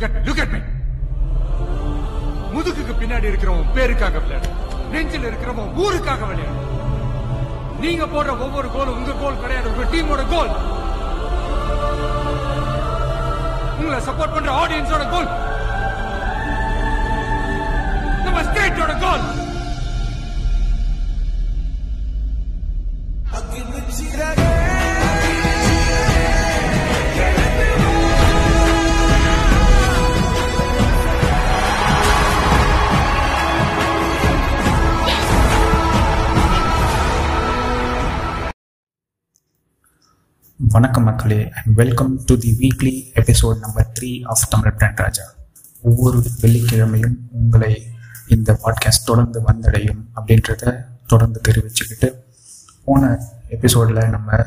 Look at look at me முதுகுக்கு பின்னாடி இருக்கிறவன் பேருக்காக விளையாடு. நெஞ்சில் இருக்கிறவன் ஊருக்காக விளையாடு. நீங்க போடுற ஒவ்வொரு கோலும் உங்க கோல் கிடையாது. உங்க டீமோட கோல் உங்களை சப்போர்ட் பண்ற ஆடியன்ஸோட கோல் வணக்கம் மக்களே and welcome to the weekly episode number three of Tamil brand Raja. ஒவ்வொரு வெள்ளிக்கிழமையும் உங்களை இந்த பாட்காஸ்ட் தொடர்ந்து வந்தடையும் அப்படின்றத தொடர்ந்து தெரிவிச்சுக்கிட்டு போன எபிசோடில் நம்ம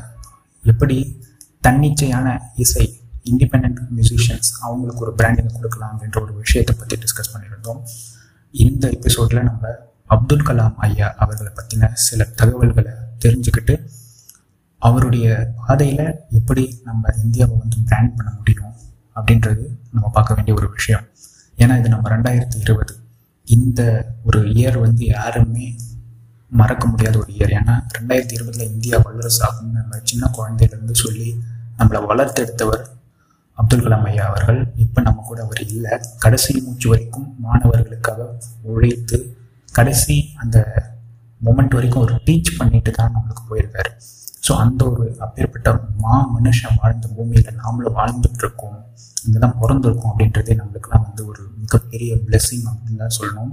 எப்படி தன்னிச்சையான இசை இண்டிபெண்ட் மியூசிஷியன்ஸ் அவங்களுக்கு ஒரு பிராண்டிங் கொடுக்கலாம் அப்படின்ற ஒரு விஷயத்தை பற்றி டிஸ்கஸ் பண்ணியிருந்தோம். இந்த எபிசோடில் நம்ம அப்துல் கலாம் ஐயா அவர்களை பற்றின சில தகவல்களை தெரிஞ்சுக்கிட்டு அவருடைய பாதையில் எப்படி நம்ம இந்தியாவை வந்து பிராண்ட் பண்ண முடியும் அப்படின்றது நம்ம பார்க்க வேண்டிய ஒரு விஷயம். ஏன்னா இது நம்ம ரெண்டாயிரத்தி இருபது. இந்த ஒரு இயர் வந்து யாருமே மறக்க முடியாத ஒரு இயர் ஏன்னா ரெண்டாயிரத்தி இருபதில் இந்தியா வல்லரசு ஆகும்னு நம்ம சின்ன குழந்தையிலேருந்து சொல்லி நம்மளை வளர்த்தெடுத்தவர் அப்துல் கலாம் ஐயா அவர்கள். இப்போ நம்ம கூட அவர் இல்லை. கடைசி மூச்சு வரைக்கும் மாணவர்களுக்காக உழைத்து கடைசி அந்த மொமெண்ட் வரைக்கும் ஒரு டீச் பண்ணிட்டு தான் நம்மளுக்கு போயிருக்காரு. ஸோ அந்த ஒரு அப்பேற்பட்ட மா மனுஷன் வாழ்ந்த பூமியில் நாமளும் வாழ்ந்துட்டுருக்கோம். இங்கே தான் பிறந்திருக்கோம் அப்படின்றதே நம்மளுக்குலாம் வந்து ஒரு மிகப்பெரிய பிளெஸ்ஸிங் அப்படின்னு தான் சொல்லணும்.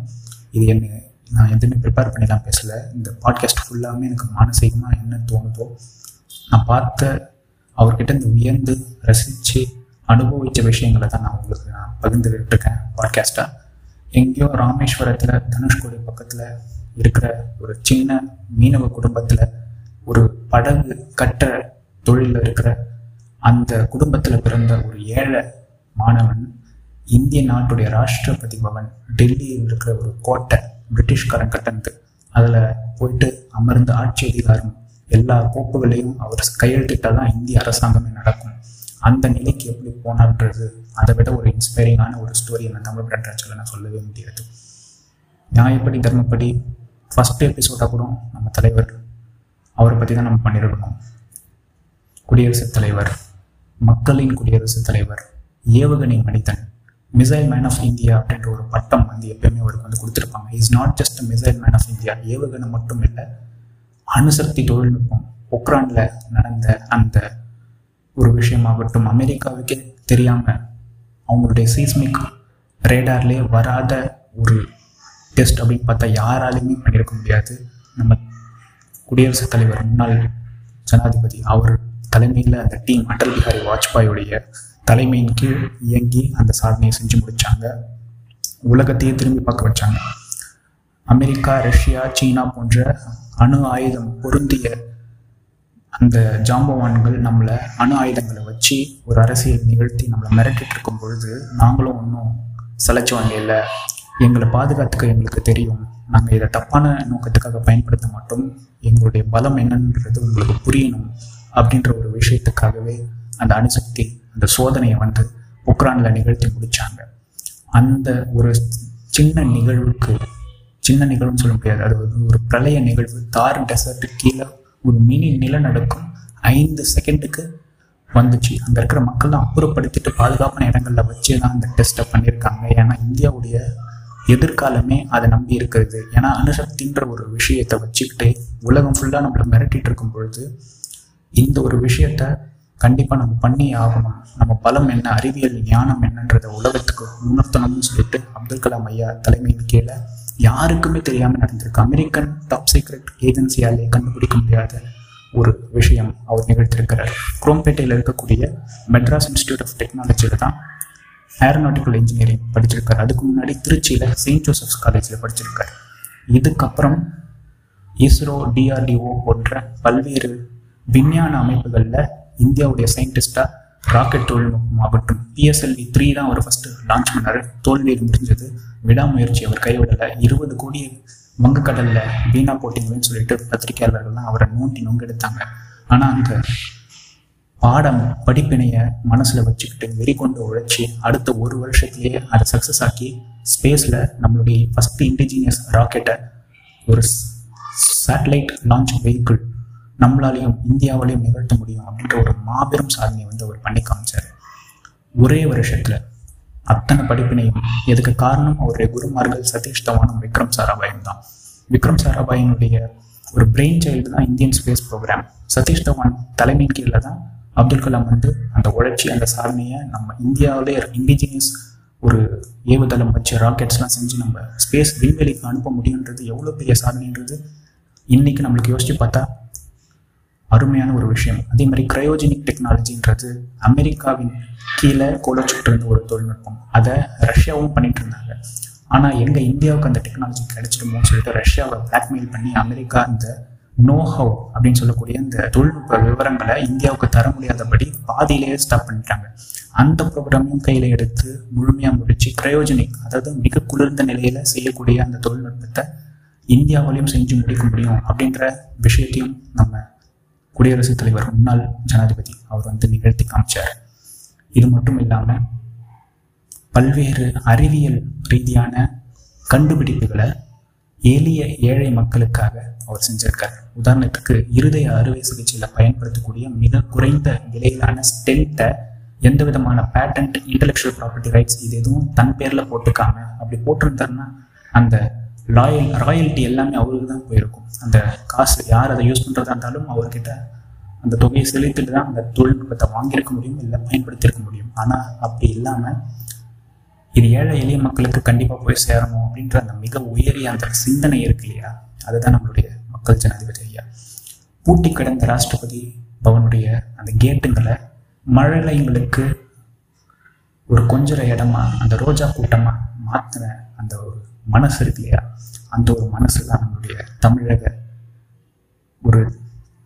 இது என்ன நான் எதுவுமே ப்ரிப்பேர் பண்ணிலாம் பேசலை. இந்த பாட்காஸ்ட் ஃபுல்லாமே எனக்கு மானசீகமாக என்ன தோணுதோ நான் பார்த்த அவர்கிட்ட இந்த உயர்ந்து ரசித்து அனுபவித்த விஷயங்களை தான் நான் உங்களுக்கு நான் பகிர்ந்துகிட்டு இருக்கேன் பாட்காஸ்ட்டாக எங்கேயோ ராமேஸ்வரத்தில் தனுஷ்கோடி பக்கத்தில் இருக்கிற ஒரு சின்ன மீனவ குடும்பத்தில் ஒரு படகு கற்ற தொழிலில் இருக்கிற அந்த குடும்பத்தில் பிறந்த ஒரு ஏழை மாணவன் இந்திய நாட்டுடைய ராஷ்டிரபதி பவன் டெல்லியில் இருக்கிற ஒரு கோட்டை பிரிட்டிஷ்காரன் கட்டணத்து அதில் போயிட்டு அமர்ந்த ஆட்சி அதிகாரம் எல்லா கோப்புகளையும் அவர் கையெழுத்திட்டால் தான் இந்திய அரசாங்கமே நடக்கும். அந்த நிலைக்கு எப்படி போனான்றது அதை விட ஒரு இன்ஸ்பைரிங்கான ஒரு ஸ்டோரி நான் தமிழ் பிரண்டாச்சில் நான் சொல்லவே முடியாது. நியாயப்படி தர்மப்படி ஃபஸ்ட் எபிசோடாக கூட நம்ம தலைவர் அவரை பற்றி தான் நம்ம பண்ணியிருக்கணும் குடியரசுத் தலைவர் மக்களின் குடியரசுத் தலைவர் ஏவுகணை மனிதன் மிசைல் மேன் ஆஃப் இந்தியா அப்படின்ற ஒரு பட்டம் வந்து எப்பயுமே அவருக்கு வந்து கொடுத்துருப்பாங்க. Is not just missile man of India ஏவுகணை மட்டும் இல்லை அணுசக்தி தொழில்நுட்பம் பொக்ரானில் நடந்த அந்த ஒரு விஷயமாகட்டும் அமெரிக்காவுக்கே தெரியாமல் அவங்களுடைய சீஸ்மிக் ரேடார்லேயே வராத ஒரு டெஸ்ட் அப்படின்னு பார்த்தா யாராலையுமே பண்ணியிருக்க முடியாது. நம்ம குடியரசுத் தலைவர் முன்னாள் ஜனாதிபதி அவர் தலைமையில் அந்த டீம் அடல் பிஹாரி வாஜ்பாயுடைய தலைமையின் கீழ் இயங்கி அந்த சாதனையை செஞ்சு முடித்தாங்க உலகத்தையே திரும்பி பார்க்க வச்சாங்க. அமெரிக்கா ரஷ்யா சீனா போன்ற அணு ஆயுதம் பொருந்திய அந்த ஜாம்பவான்கள் நம்மளை அணு ஆயுதங்களை வச்சு ஒரு அரசியல் நிகழ்த்தி நம்மளை மிரட்டிட்டு இருக்கும் பொழுது நாங்களும் ஒன்றும் சலைச்சவங்க இல்லை எங்களை பாதுகாத்துக்க எங்களுக்கு தெரியும். நாங்கள் இதை தப்பான நோக்கத்துக்காக பயன்படுத்த மாட்டோம். எங்களுடைய பலம் என்னன்றது உங்களுக்கு புரியணும் அப்படின்ற ஒரு விஷயத்துக்காகவே அந்த அணுசக்தி அந்த சோதனையை வந்து உக்ரானில் நிகழ்த்தி முடித்தாங்க அந்த ஒரு சின்ன நிகழ்வுக்கு சின்ன நிகழ்வுன்னு சொல்ல முடியாது. அது வந்து ஒரு பிரளய நிகழ்வு. தார் டெசர்ட் கீழே ஒரு மினி நிலநடுக்கம் ஐந்து செகண்டுக்கு வந்துச்சு. அங்கே இருக்கிற மக்கள்லாம் அப்புறப்படுத்திட்டு பாதுகாப்பான இடங்களில் வச்சு தான் அந்த டெஸ்ட்டை பண்ணியிருக்காங்க. ஏன்னா இந்தியாவுடைய எதிர்காலமே அதை நம்பி இருக்கிறது. ஏன்னா அணுசக்தின்ற ஒரு விஷயத்தை வச்சுக்கிட்டு உலகம் ஃபுல்லாக நம்மளை மிரட்டிட்டு இருக்கும் பொழுது இந்த ஒரு விஷயத்த கண்டிப்பாக நம்ம பண்ணி ஆகணும். நம்ம பலம் என்ன அறிவியல் ஞானம் என்னன்றத உலகத்துக்கு உணர்த்தணும்னு சொல்லிட்டு அப்துல் கலாம் ஐயா தலைமையின் கீழே யாருக்குமே தெரியாமல் நடந்திருக்கு. அமெரிக்கன் டாப் சீக்ரெட் ஏஜென்சியாலே கண்டுபிடிக்க முடியாத ஒரு விஷயம் அவர் நிகழ்த்திருக்கிறார் குரோம்பேட்டையில் இருக்கக்கூடிய மெட்ராஸ் இன்ஸ்டியூட் ஆஃப் டெக்னாலஜியில் தான் ஏரோநாட்டிக்கல் இன்ஜினியரிங் படிச்சிருக்காரு. அதுக்கு முன்னாடி திருச்சியில் செயின்ட் ஜோசப்ஸ் காலேஜில் படிச்சிருக்காரு. இதுக்கப்புறம் இஸ்ரோ டிஆர்டிஓ போன்ற பல்வேறு விஞ்ஞான அமைப்புகளில் இந்தியாவுடைய சயின்டிஸ்டாக ராக்கெட் தொழில்நுட்பம் ஆகட்டும் பிஎஸ்எல்வி த்ரீ தான் அவர் ஃபஸ்ட்டு லான்ச் பண்ணார். தோல்வியில் முடிஞ்சது. விடாமுயற்சி அவர் கைவிடலை. இருபது கோடி வங்கக்கடலில் வீணா போட்டிங்கன்னு சொல்லிட்டு பத்திரிகையாளர்கள்லாம் அவரை நோண்டி நொங்கெடுத்தாங்க. ஆனால் அந்த பாடம் படிப்பினைய மனசுல வச்சுக்கிட்டு வெறி கொண்டு உழைச்சி அடுத்த ஒரு வருஷத்துலயே அதை சக்சஸ் ஆக்கி ஸ்பேஸ்ல நம்மளுடைய ஃபர்ஸ்ட் இண்டிஜினியஸ் ராக்கெட்டை ஒரு சேட்டலைட் லான்ச் வெஹிக்கிள் நம்மளாலையும் இந்தியாவிலையும் நிகழ்த்த முடியும் அப்படின்ற ஒரு மாபெரும் சாதனையை வந்து அவர் பண்ணி காமிச்சார். ஒரே வருஷத்துல அத்தனை படிப்பினையும் எதுக்கு காரணம்? அவருடைய குருமார்கள் சதீஷ் தவானும் விக்ரம் சாராபாயும் தான். விக்ரம் சாராபாயினுடைய ஒரு பிரெயின் சைல்டு தான் Indian space program Satish Dhawan தலைமையின் கீழே தான் அப்துல் கலாம் வந்து அந்த உழைச்சி அந்த சாதனையை நம்ம இந்தியாவிலே இண்டிஜினியஸ் ஒரு ஏவுதளம் வச்சு ராக்கெட்ஸ்லாம் செஞ்சு நம்ம ஸ்பேஸ் விண்வெளிக்கு அனுப்ப முடியுன்றது எவ்வளோ பெரிய சாதனைன்றது இன்னைக்கு நம்மளுக்கு யோசிச்சு பார்த்தா அருமையான ஒரு விஷயம். அதே மாதிரி கிரையோஜெனிக் டெக்னாலஜின்றது அமெரிக்காவின் கீழே கோலச்சுட்டு இருந்த ஒரு தொழில்நுட்பம். அதை ரஷ்யாவும் பண்ணிட்டு இருந்தாங்க. ஆனால் எங்கள் இந்தியாவுக்கு அந்த டெக்னாலஜி கிடைச்சிடுமோன்னு சொல்லிட்டு ரஷ்யாவை பிளாக்மெயில் பண்ணி அமெரிக்கா இந்த நோ ஹவ் அப்படின்னு சொல்லக்கூடிய இந்த தொழில்நுட்ப விவரங்களை இந்தியாவுக்கு தர முடியாதபடி பாதியிலேயே ஸ்டாப் பண்ணிட்டாங்க. அந்த ப்ரோக்ராமையும் கையில் எடுத்து முழுமையாக முடிச்சு கிரயோஜனிக் அதாவது மிக குளிர்ந்த நிலையில் செய்யக்கூடிய அந்த தொழில்நுட்பத்தை இந்தியாவிலையும் செஞ்சு முடிக்க முடியும் அப்படின்ற விஷயத்தையும் நம்ம குடியரசுத் தலைவர் முன்னாள் ஜனாதிபதி அவர் வந்து நிகழ்த்தி காமிச்சார். இது மட்டும் இல்லாமல் பல்வேறு அறிவியல் ரீதியான கண்டுபிடிப்புகளை எளிய ஏழை மக்களுக்காக அவர் செஞ்சிருக்கார். உதாரணத்துக்கு இருதய அறுவை சிகிச்சையில் பயன்படுத்தக்கூடிய மிக குறைந்த விலையிலான ஸ்டென்ட்டை எந்த விதமான பேட்டன்ட் இன்டெலெக்சுவல் ப்ராப்பர்ட்டி ரைட்ஸ் இது எதுவும் தன் பேரில் போட்டுக்காம அப்படி போட்டிருந்தாருன்னா அந்த லாயல் ராயல்ட்டி எல்லாமே அவருக்கு தான் போயிருக்கும். அந்த காசு யார் அதை யூஸ் பண்ணுறதா இருந்தாலும் அவர்கிட்ட அந்த தொகையை செலுத்திட்டு தான் அந்த தொழில்நுட்பத்தை வாங்கியிருக்க முடியும் இல்லை பயன்படுத்தியிருக்க முடியும். ஆனால் அப்படி இல்லாமல் இது ஏழை எளிய மக்களுக்கு கண்டிப்பாக போய் சேரணும் அப்படின்ற அந்த மிக உயரிய அந்த சிந்தனை இருக்கு இல்லையா? அதுதான் நம்மளுடைய மக்கள் ஜனாதிபதி ஐயா. பூட்டி கிடந்த ராஷ்டிரபதி பவனுடைய அந்த கேட்டுங்களை மழலைங்களுக்கு ஒரு கொஞ்சம் இடமா அந்த ரோஜா கூட்டமாக மாத்தின அந்த ஒரு மனசு இருக்கு இல்லையா? அந்த ஒரு மனசு தான் நம்மளுடைய தமிழக ஒரு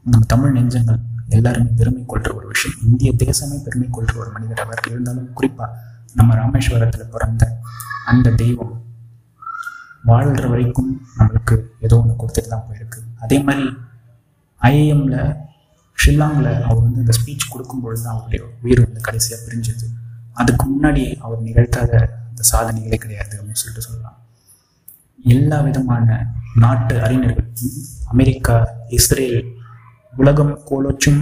நம்ம தமிழ் நெஞ்சங்கள் எல்லாருமே பெருமை கொள்ற ஒரு விஷயம். இந்திய தேசமே பெருமை கொள்ற ஒரு மனிதர் அவர். இருந்தாலும் குறிப்பாக நம்ம ராமேஸ்வரத்தில் பிறந்த அந்த தெய்வம் வாழ்கிற வரைக்கும் நம்மளுக்கு ஏதோ ஒன்று கொடுத்துட்டு தான் போயிருக்கு. அதே மாதிரி ஐஏஎம்ல ஷில்லாங்கில் அவர் வந்து அந்த ஸ்பீச் கொடுக்கும்பொழுது தான் அவருடைய உயிர் வந்து கடைசியாக பிரிஞ்சது. அதுக்கு முன்னாடி அவர் நிகழ்த்தாத அந்த சாதனைகளே கிடையாது அப்படின்னு சொல்லிட்டு சொல்லலாம். எல்லா விதமான நாட்டு அறிஞர்களுக்கும் அமெரிக்கா இஸ்ரேல் உலகம் கோலோச்சும்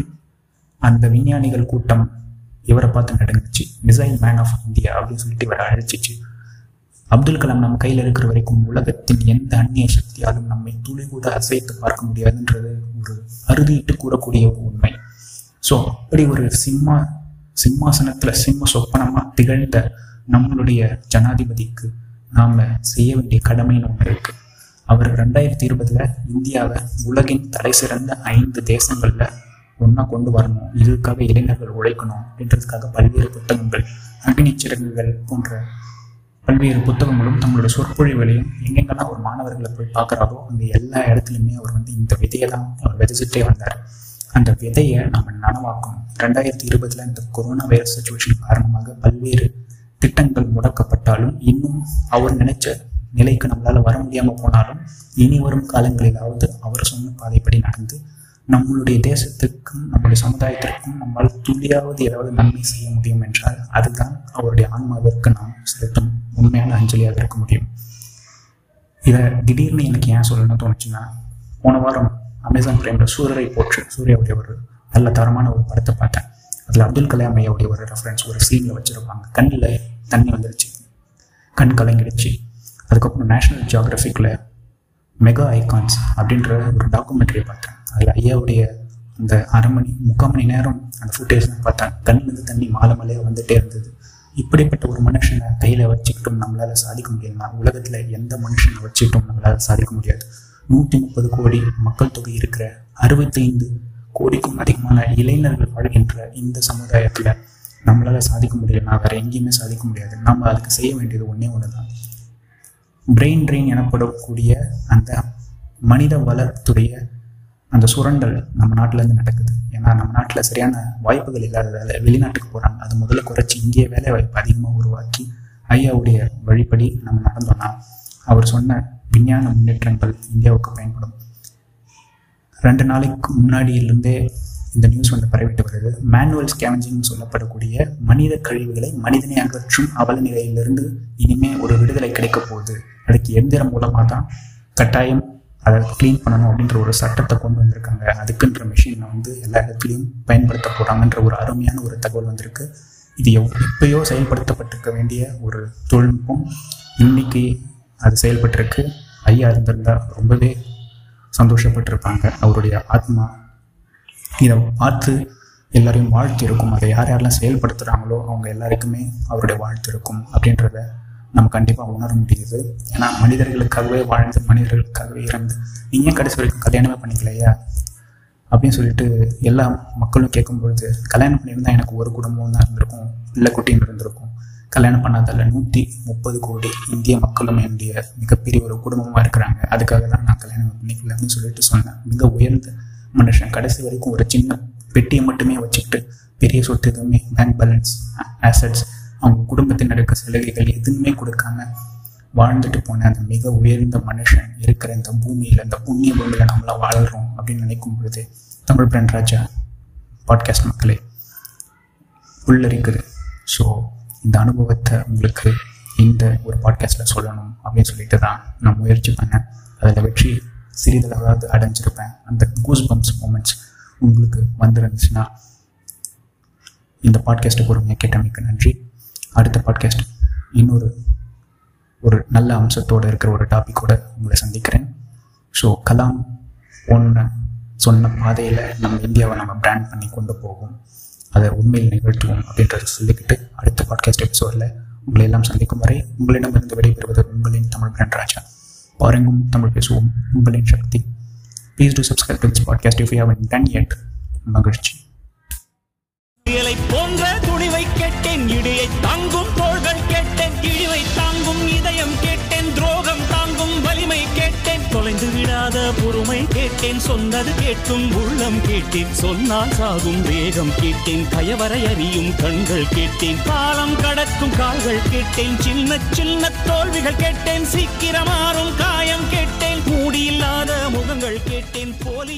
அந்த விஞ்ஞானிகள் கூட்டம் இவரை பார்த்து நடந்துச்சு. மிசைல் மேன் ஆஃப் இந்தியா அப்படின்னு சொல்லிட்டு இவரை அழைச்சிச்சு. அப்துல் கலாம் நம்ம கையில் இருக்கிற வரைக்கும் உலகத்தின் எந்த அந்நிய சக்தியாலும் நம்மை துளி கூட அசைத்து பார்க்க முடியாதுன்றது ஒரு அறுதிட்டு கூறக்கூடிய உண்மை. ஸோ அப்படி ஒரு சிம்மா சிம்மாசனத்தில் சிம்ம சொப்பனமாக திகழ்ந்த நம்மளுடைய ஜனாதிபதிக்கு நாம் செய்ய வேண்டிய கடமைன்னு ஒன்று இருக்கு. அவர் ரெண்டாயிரத்தி இருபதுல இந்தியாவை உலகின் தலை சிறந்த ஐந்து தேசங்களில் ஒன்றா கொண்டு வரணும். இதுக்காக இளைஞர்கள் உழைக்கணும் அப்படின்றதுக்காக பல்வேறு புத்தகங்கள் அக்னி சிறகுகள் போன்ற பல்வேறு புத்தகங்களும் தங்களோட சொற்பொழிவுகளையும் எங்கெங்கெல்லாம் ஒரு மாணவர்களை போய் பார்க்குறாரோ அங்கே எல்லா இடத்துலையுமே அவர் வந்து இந்த விதையை தான் அவர் விதைச்சிட்டே வந்தார். அந்த விதையை நம்ம நனவாக்கணும். ரெண்டாயிரத்தி இருபதில் இந்த கொரோனா வைரஸ் சுச்சுவேஷன் காரணமாக பல்வேறு திட்டங்கள் முடக்கப்பட்டாலும் இன்னும் அவர் நினைச்ச நிலைக்கு நம்மளால் வர முடியாமல் போனாலும் இனி வரும் காலங்களிலாவது அவர் சொன்ன பாதைப்படி நடந்து நம்மளுடைய தேசத்துக்கும் நம்மளுடைய சமுதாயத்திற்கும் நம்மால் துளியாவது ஏதாவது நன்மை செய்ய முடியும் என்றால் அதுதான் அவருடைய ஆன்மாவிற்கு நாம் செலுத்தும் உண்மையான அஞ்சலியாக இருக்க முடியும். இதை திடீர்னு எனக்கு ஏன் சொல்லணும்னு தோணுச்சுன்னா போன வாரம் அமேசான் பிரைமில் சூரியரை போற்று சூர்யாவுடைய ஒரு நல்ல தரமான ஒரு படத்தை பார்த்தேன். அதில் அப்துல் கலாம் ஐயாவுடைய ஒரு ரெஃபரன்ஸ் ஒரு சீனில் வச்சுருப்பாங்க. கண்ணில் தண்ணி வந்துருச்சு கண் கலங்கிடுச்சு. அதுக்கப்புறம் நேஷனல் ஜியாகிரபிக்கில் மெகா ஐகான்ஸ் அப்படின்ற ஒரு டாக்குமெண்ட்ரியை பார்த்தேன் அதில் ஐயாவுடைய அந்த அரை மணி முக்கால் மணி நேரம் அந்த ஃபுட்டேஜ் பார்த்தேன். கண்ணிலிருந்து தண்ணி மாலை மலையாக வந்துட்டே இருந்தது. இப்படிப்பட்ட ஒரு மனுஷனை கையில் வச்சுக்கிட்டும் நம்மளால் சாதிக்க முடியும்னா உலகத்தில் எந்த மனுஷனை வச்சுக்கிட்டும் நம்மளால் சாதிக்க முடியாது. நூற்றி முப்பது கோடி மக்கள் தொகை இருக்கிற அறுபத்தைந்து கோடிக்கும் அதிகமான இளைஞர்கள் வாழ்கின்ற இந்த சமுதாயத்தில் நம்மளால் சாதிக்க முடியலன்னா வேறு எங்கேயுமே சாதிக்க முடியாது. நம்ம அதுக்கு செய்ய வேண்டியது ஒன்றே ஒன்று தான் பிரெயின் ட்ரெயின் எனப்படக்கூடிய அந்த மனித வளத்துடைய அந்த சுரண்டல் நம்ம நாட்டிலேருந்து நடக்குது. ஏன்னா நம்ம நாட்டில் சரியான வாய்ப்புகள் இல்லாததால் வெளிநாட்டுக்கு போகிறாங்க அது முதல்ல குறைச்சி இங்கே வேலை வாய்ப்பு அதிகமாக உருவாக்கி ஐயாவுடைய வழிப்படி நம்ம நடந்தோம்னா அவர் சொன்ன விஞ்ஞான முன்னேற்றங்கள் இந்தியாவுக்கு பயன்படும். ரெண்டு நாளைக்கு முன்னாடியிலிருந்தே இந்த நியூஸ் வந்து பரவிட்டு வருது. மேனுவல் ஸ்கேவஞ்சிங் சொல்லப்படக்கூடிய மனித கழிவுகளை மனிதனை அகற்றும் அவல நிலையிலிருந்து இனிமே ஒரு விடுதலை கிடைக்க போகுது. அதுக்கு எந்திரம் மூலமாக தான் கட்டாயம் அதை க்ளீன் பண்ணணும் அப்படின்ற ஒரு சட்டத்தை கொண்டு வந்திருக்காங்க. அதுக்குன்ற மிஷினை வந்து எல்லா இடத்துலையும் பயன்படுத்த போகிறாங்கன்ற ஒரு அருமையான ஒரு தகவல் வந்திருக்கு. இது எவ் எப்பயோ செயல்படுத்தப்பட்டிருக்க வேண்டிய ஒரு தொழில்நுட்பம். இன்னைக்கு அது செயல்பட்டிருக்கு. ஐயா இருந்திருந்தா ரொம்பவே சந்தோஷப்பட்டிருப்பாங்க. அவருடைய ஆத்மா. இதை பார்த்து எல்லாரையும் வாழ்த்து இருக்கும். அதை யார் யாரெல்லாம் செயல்படுத்துகிறாங்களோ அவங்க எல்லாருக்குமே அவருடைய வாழ்த்து இருக்கும் அப்படின்றத நம்ம கண்டிப்பாக உணர முடியுது. ஏன்னா மனிதர்களுக்காகவே வாழ்ந்து மனிதர்களுக்காகவே இறந்து நீ ஏன் கடைசி வரைக்கும் கல்யாணமே பண்ணிக்கலையா? அப்படின்னு சொல்லிட்டு எல்லா மக்களும் கேட்கும்பொழுது கல்யாணம் பண்ணியிருந்தால் எனக்கு ஒரு குடும்பம் தான் இருந்திருக்கும் இல்லை குட்டின்னு இருந்திருக்கும். கல்யாணம் பண்ணாதால நூற்றி முப்பது கோடி இந்திய மக்களும் என்னுடைய மிகப்பெரிய ஒரு குடும்பமாக இருக்கிறாங்க. அதுக்காக தான் நான் கல்யாணம் பண்ணிக்கல அப்படின்னு சொல்லிட்டு சொன்னேன். மிக உயர்ந்த மனுஷன் கடைசி வரைக்கும் ஒரு சின்ன பெட்டியை மட்டுமே வச்சுக்கிட்டு பெரிய சொத்து எதுவுமே பேங்க் பேலன்ஸ் ஆசட்ஸ் அவங்க குடும்பத்தின் இருக்க சலுகைகள் எதுவுமே கொடுக்காம வாழ்ந்துட்டு போன அந்த மிக உயர்ந்த மனுஷன் இருக்கிற இந்த பூமியில் இந்த புண்ணிய பூமியில் நம்மள வாழ்கிறோம் அப்படின்னு நினைக்கும் பொழுது தமிழ் பிரண்ட் ராஜா பாட்காஸ்ட் மக்களே உள்ளரிக்குது. ஸோ இந்த அனுபவத்தை உங்களுக்கு இந்த ஒரு பாட்காஸ்ட்டில் சொல்லணும் அப்படின்னு சொல்லிட்டு தான் நான் முயற்சி பண்ணேன். அதில் வெற்றி சிறிதளவாவது அடைஞ்சிருப்பேன். அந்த கூஸ் பம்ப்ஸ் மூமெண்ட்ஸ் உங்களுக்கு வந்திருந்துச்சுன்னா இந்த பாட்காஸ்ட்டை பொறுமையாக கேட்டமைக்கு நன்றி. அடுத்த பாட்காஸ்ட் இன்னொரு ஒரு நல்ல அம்சத்தோடு இருக்கிற ஒரு டாப்பிக்கோடு உங்களை சந்திக்கிறேன். ஸோ கலாம் ஒன்று சொன்ன பாதையில் நம்ம இந்தியாவை நம்ம பிராண்ட் பண்ணி கொண்டு போவோம் அதை உண்மையில் நிகழ்த்துவோம் அப்படின்றத சொல்லிக்கிட்டு அடுத்த பாட்காஸ்ட் எபிசோடில் உங்களை எல்லாம் சந்திக்கும் வரை உங்களிடமிருந்து விடைபெறுவது உங்களின் தமிழ் பிராண்ட் ராஜா. பாருங்கும் தமிழ் பேசுவோம் உங்களின் சக்தி. Please do subscribe to this podcast if you haven't yet. மகிழ்ச்சி. போன்ற வலிமை தாங்கும் இதயம் கேட்டேன் துரோகம் தாங்கும் வலிமை கேட்டேன். தொலைந்து விடாத பொறுமை கேட்டேன் சொன்னது கேட்கும் உள்ளம் கேட்டேன். சொன்னால் சாகும் வேகம் கேட்டேன் கயவரை அறியும் கண்கள் கேட்டேன். காலம் கடக்கும் கால்கள் கேட்டேன் சின்ன சின்ன தோல்விகள் கேட்டேன். சீக்கிரமாறும் காயம் கேட்டேன். மூடியில்லாத முகங்கள் கேட்டேன் போலி